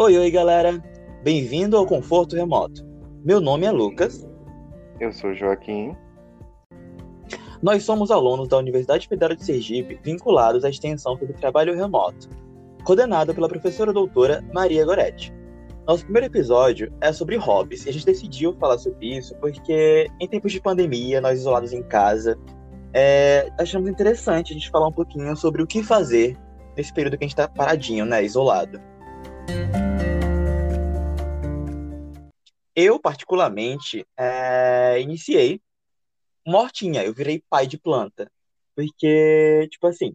Oi, oi, galera. Bem-vindo ao Conforto Remoto. Meu nome é Lucas. Eu sou Joaquim. Nós somos alunos da Universidade Federal de Sergipe vinculados à extensão sobre trabalho remoto, coordenada pela professora doutora Maria Goretti. Nosso primeiro episódio é sobre hobbies e a gente decidiu falar sobre isso porque, em tempos de pandemia, nós isolados em casa, é, achamos interessante a gente falar um pouquinho sobre o que fazer nesse período que a gente está paradinho, né, isolado. Eu, particularmente, é, iniciei uma hortinha, eu virei pai de planta. Porque, tipo assim,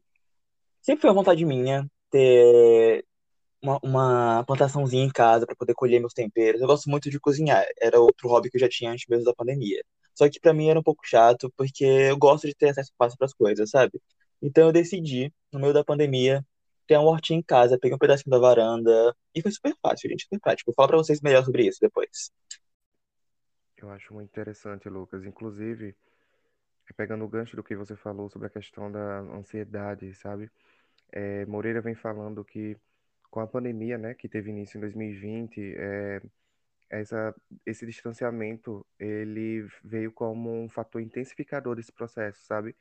sempre foi uma vontade minha ter uma, uma plantaçãozinha em casa para poder colher meus temperos. Eu gosto muito de cozinhar, era outro hobby que eu já tinha antes mesmo da pandemia. Só que para mim era um pouco chato, porque eu gosto de ter acesso fácil para as coisas, sabe? Então eu decidi, no meio da pandemia, ter uma hortinha em casa, peguei um pedacinho da varanda, e foi super fácil, gente, super prático. Vou falar para vocês melhor sobre isso depois. Eu acho muito interessante, Lucas. Inclusive, pegando o gancho do que você falou sobre a questão da ansiedade, sabe? É, Moreira vem falando que com a pandemia, né, que teve início em 2020, é, essa, esse distanciamento ele veio como um fator intensificador desse processo, sabe?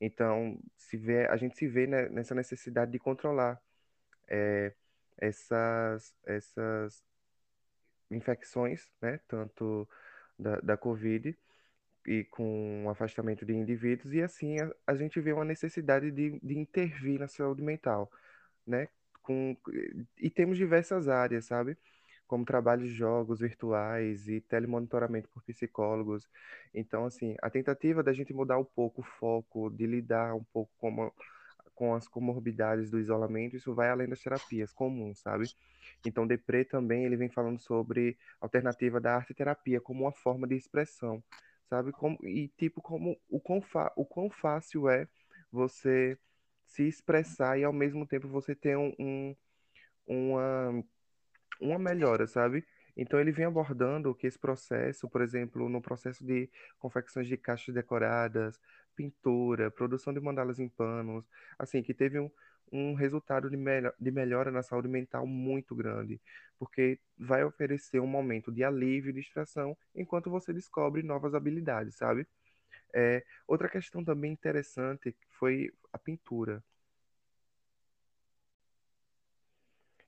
Então, se vê, a gente se vê né, nessa necessidade de controlar é, essas, essas infecções, né, tanto da, da Covid e com o afastamento de indivíduos, e assim a, a gente vê uma necessidade de, de intervir na saúde mental, né? Com, e temos diversas áreas, sabe? Como trabalho de jogos virtuais e telemonitoramento por psicólogos. Então, assim, a tentativa da gente mudar um pouco o foco, de lidar um pouco com, com as comorbidades do isolamento, isso vai além das terapias comuns, sabe? Então, Depré também ele vem falando sobre alternativa da arte terapia como uma forma de expressão, sabe? Como, e tipo, como o quão, o quão fácil é você se expressar e ao mesmo tempo você ter um, um uma, uma melhora, sabe? Então ele vem abordando que esse processo, por exemplo, no processo de confecções de caixas decoradas, pintura, produção de mandalas em panos, assim, que teve um, um resultado de, de melhora na saúde mental muito grande, porque vai oferecer um momento de alívio e distração enquanto você descobre novas habilidades, sabe? É, outra questão também interessante foi a pintura.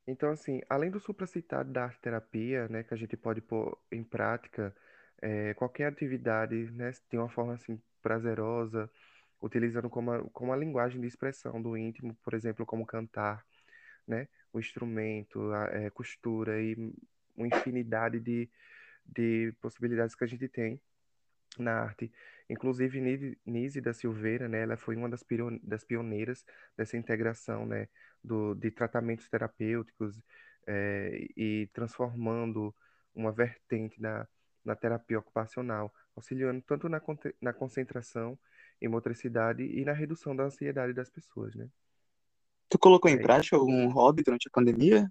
Então, assim, além do supracitado da arte terapia, né, que a gente pode pôr em prática, é, qualquer atividade, né, tem uma forma assim prazerosa, utilizando como a, como a linguagem de expressão do íntimo, por exemplo, como cantar, né? O instrumento, a é, costura e uma infinidade de, de possibilidades que a gente tem na arte. Inclusive, Nise da Silveira, né, ela foi uma das, das pioneiras dessa integração né, do, de tratamentos terapêuticos é, e transformando uma vertente na, na terapia ocupacional, auxiliando tanto na, na concentração em motricidade e na redução da ansiedade das pessoas, né? Tu colocou em é. prática algum hobby durante a pandemia?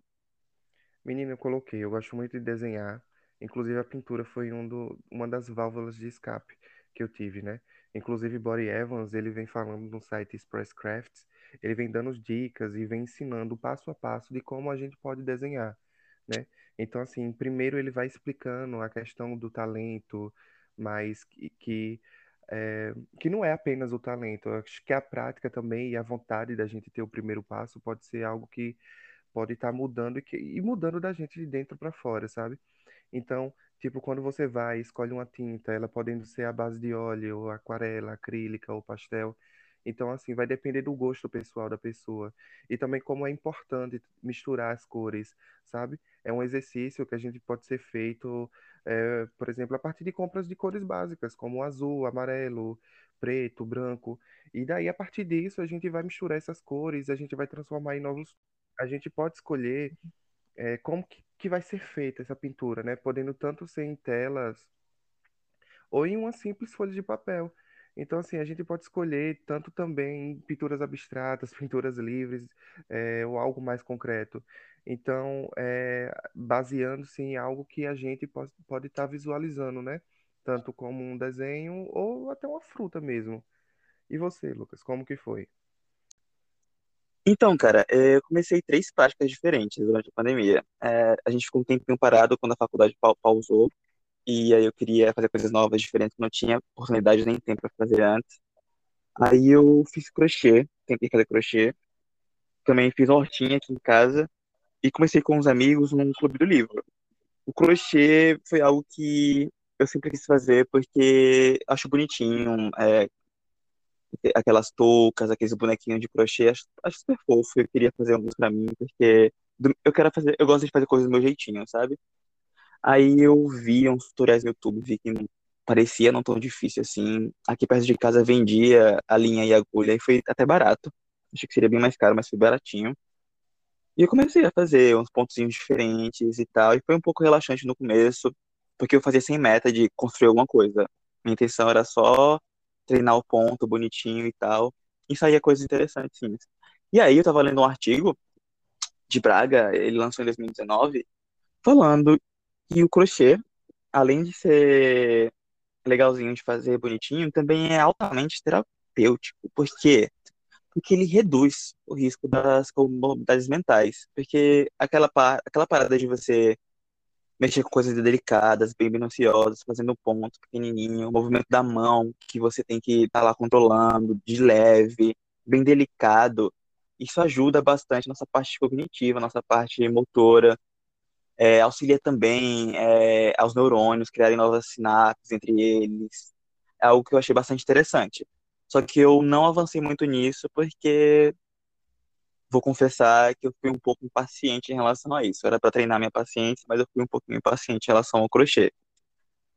Menina, eu coloquei. Eu gosto muito de desenhar. Inclusive, a pintura foi um do, uma das válvulas de escape que eu tive, né? Inclusive, Body Evans, ele vem falando no site Express Crafts, ele vem dando dicas e vem ensinando passo a passo de como a gente pode desenhar, né? Então, assim, primeiro ele vai explicando a questão do talento, mas que, é, que não é apenas o talento. Eu acho que a prática também e a vontade da gente ter o primeiro passo pode ser algo que pode estar tá mudando e, que, e mudando da gente de dentro para fora, sabe? Então, tipo, quando você vai escolhe uma tinta, ela podendo ser a base de óleo, ou aquarela, acrílica ou pastel. Então, assim, vai depender do gosto pessoal da pessoa. E também como é importante misturar as cores, sabe? É um exercício que a gente pode ser feito é, por exemplo, a partir de compras de cores básicas, como azul, amarelo, preto, branco. E daí, a partir disso, a gente vai misturar essas cores, a gente vai transformar em novos. A gente pode escolher é, como que, que vai ser feita essa pintura, né? Podendo tanto ser em telas ou em uma simples folha de papel. Então, assim, a gente pode escolher tanto também pinturas abstratas, pinturas livres, é, ou algo mais concreto. Então, é, baseando-se em algo que a gente pode, estar tá visualizando, né? Tanto como um desenho ou até uma fruta mesmo. E você, Lucas, como que foi? Então, cara, é, eu comecei três práticas diferentes durante a pandemia. É, a gente ficou um tempinho parado quando a faculdade pau- pausou, e aí eu queria fazer coisas novas, diferentes, que não tinha oportunidade nem tempo para fazer antes. Aí eu fiz crochê, tentei fazer crochê. Também fiz hortinha aqui em casa, e comecei com uns amigos num clube do livro. O crochê foi algo que eu sempre quis fazer porque acho bonitinho, é, aquelas toucas, aqueles bonequinhos de crochê, acho, acho super fofo. Eu queria fazer alguns pra mim, porque eu quero fazer, eu gosto de fazer coisas do meu jeitinho, sabe? Aí eu vi uns tutoriais no YouTube, vi que parecia não tão difícil assim. Aqui perto de casa vendia a linha e a agulha e foi até barato. Achei que seria bem mais caro, mas foi baratinho. E eu comecei a fazer uns pontozinhos diferentes e tal, e foi um pouco relaxante no começo, porque eu fazia sem meta de construir alguma coisa. Minha intenção era só treinar o ponto bonitinho e tal, e saía coisas interessantes, sim. E aí eu tava lendo um artigo de Braga, ele lançou em 2019, falando que o crochê, além de ser legalzinho de fazer bonitinho, também é altamente terapêutico. Por quê? Porque ele reduz o risco das comorbidades mentais. Porque aquela, par aquela parada de você mexer com coisas delicadas, bem minuciosas, fazendo ponto pequenininho, movimento da mão que você tem que estar lá controlando, de leve, bem delicado, isso ajuda bastante nossa parte cognitiva, nossa parte motora, é, auxilia também é, aos neurônios criarem novas sinapses entre eles. É algo que eu achei bastante interessante. Só que eu não avancei muito nisso porque vou confessar que eu fui um pouco impaciente em relação a isso. Era para treinar minha paciência, mas eu fui um pouquinho impaciente em relação ao crochê.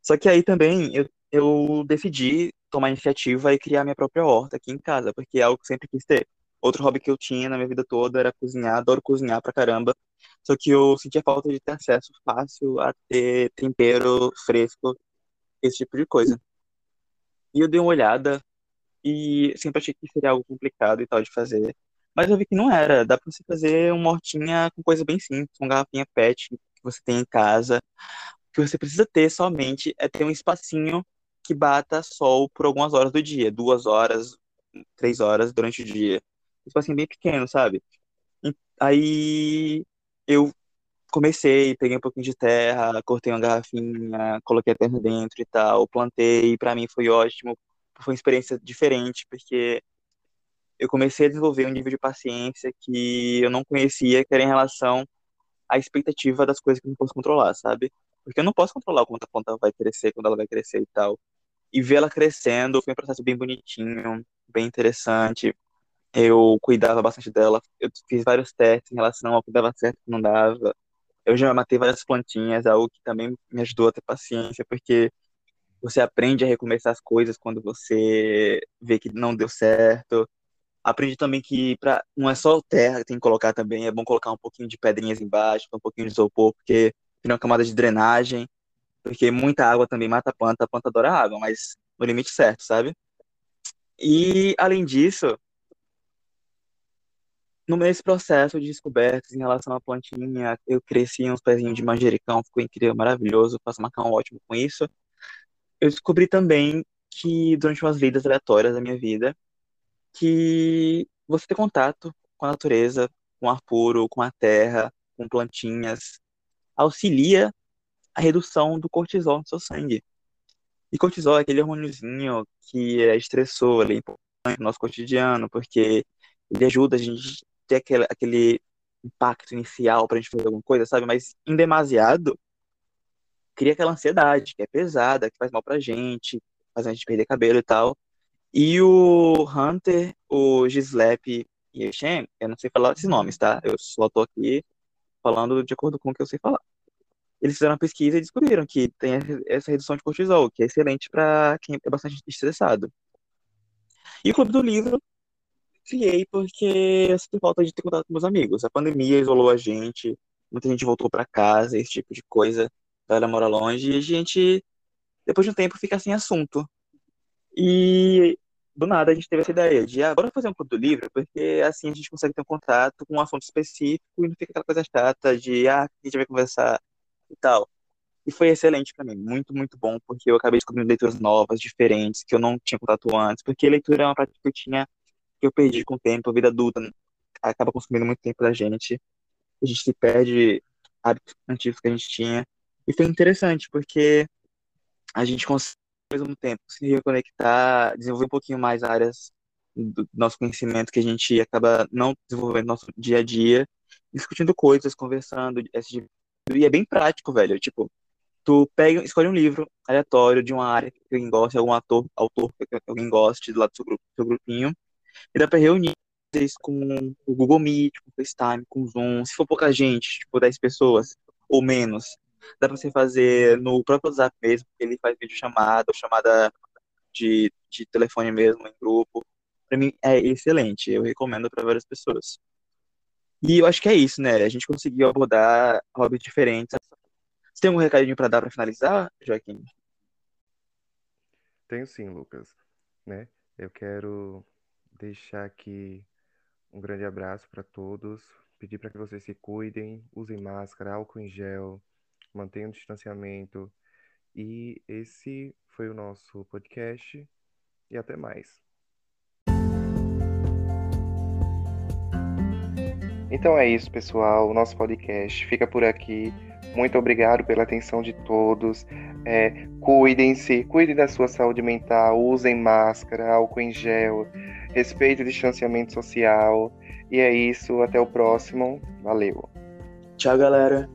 Só que aí também eu, eu decidi tomar iniciativa e criar minha própria horta aqui em casa, porque é algo que sempre quis ter. Outro hobby que eu tinha na minha vida toda era cozinhar, adoro cozinhar pra caramba. Só que eu sentia falta de ter acesso fácil a ter tempero fresco, esse tipo de coisa. E eu dei uma olhada e sempre achei que seria algo complicado e tal de fazer. Mas eu vi que não era. Dá pra você fazer uma hortinha com coisa bem simples, uma garrafinha PET que você tem em casa. O que você precisa ter somente é ter um espacinho que bata sol por algumas horas do dia, duas horas, três horas durante o dia. Um espacinho bem pequeno, sabe? Aí eu comecei, peguei um pouquinho de terra, cortei uma garrafinha, coloquei a terra dentro e tal, plantei, para mim foi ótimo. Foi uma experiência diferente, porque eu comecei a desenvolver um nível de paciência que eu não conhecia, que era em relação à expectativa das coisas que eu não posso controlar, sabe? Porque eu não posso controlar quanto a planta vai crescer, quando ela vai crescer e tal. E ver ela crescendo foi um processo bem bonitinho, bem interessante. Eu cuidava bastante dela, eu fiz vários testes em relação ao que dava certo e o não dava. Eu já matei várias plantinhas, algo que também me ajudou a ter paciência, porque você aprende a recomeçar as coisas quando você vê que não deu certo. Aprendi também que pra, não é só terra que tem que colocar também, é bom colocar um pouquinho de pedrinhas embaixo, um pouquinho de isopor, porque tem uma camada de drenagem, porque muita água também mata a planta, a planta adora água, mas no limite certo, sabe? E além disso, no nesse processo de descobertas em relação à plantinha, eu cresci uns pezinhos de manjericão, ficou incrível, maravilhoso, faço macarrão ótimo com isso. Eu descobri também que durante umas lidas aleatórias da minha vida, que você ter contato com a natureza, com ar puro, com a terra, com plantinhas, auxilia a redução do cortisol no seu sangue. E cortisol é aquele hormôniozinho que é estressor, ele é importante no nosso cotidiano, porque ele ajuda a gente a ter aquele, aquele impacto inicial para a gente fazer alguma coisa, sabe? Mas em demasiado, cria aquela ansiedade, que é pesada, que faz mal pra gente, faz a gente perder cabelo e tal. E o Hunter, o Gislep e o Shen, eu não sei falar esses nomes, tá? Eu só tô aqui falando de acordo com o que eu sei falar. Eles fizeram uma pesquisa e descobriram que tem essa redução de cortisol, que é excelente para quem é bastante estressado. E o Clube do Livro criei porque eu sinto falta de ter contato com meus amigos. A pandemia isolou a gente, muita gente voltou para casa, esse tipo de coisa. A galera mora longe e a gente, depois de um tempo, fica sem assunto. E do nada a gente teve essa ideia de, ah, bora fazer um clube do livro, porque assim a gente consegue ter um contato com um assunto específico e não fica aquela coisa chata de, ah, a gente vai conversar e tal. E foi excelente para mim, muito, muito bom, porque eu acabei descobrindo leituras novas, diferentes, que eu não tinha contato antes, porque leitura é uma prática que eu tinha, que eu perdi com o tempo, a vida adulta acaba consumindo muito tempo da gente. A gente se perde hábitos antigos que a gente tinha. E foi interessante, porque a gente consegue, mesmo tempo, se reconectar, desenvolver um pouquinho mais áreas do nosso conhecimento que a gente acaba não desenvolvendo no nosso dia a dia, discutindo coisas, conversando, e é bem prático, velho. Tipo, tu pega, escolhe um livro aleatório de uma área que alguém gosta, algum ator, autor que alguém goste do lado do seu, grupo, do seu grupinho, e dá pra reunir isso com o Google Meet, com o FaceTime, com o Zoom. Se for pouca gente, tipo 10 pessoas ou menos, dá pra você fazer no próprio WhatsApp mesmo, ele faz vídeo chamada, ou chamada de, de telefone mesmo, em grupo. Pra mim é excelente, eu recomendo para várias pessoas. E eu acho que é isso, né? A gente conseguiu abordar hobbies diferentes. Você tem algum recadinho para dar para finalizar, Joaquim? Tenho sim, Lucas. Né? Eu quero deixar aqui um grande abraço para todos, pedir para que vocês se cuidem, usem máscara, álcool em gel, mantenham o distanciamento. E esse foi o nosso podcast e até mais. Então é isso, pessoal. O nosso podcast fica por aqui. Muito obrigado pela atenção de todos. É, Cuidem-se, cuidem da sua saúde mental, usem máscara, álcool em gel, respeite o distanciamento social. E é isso, até o próximo. Valeu. Tchau, galera.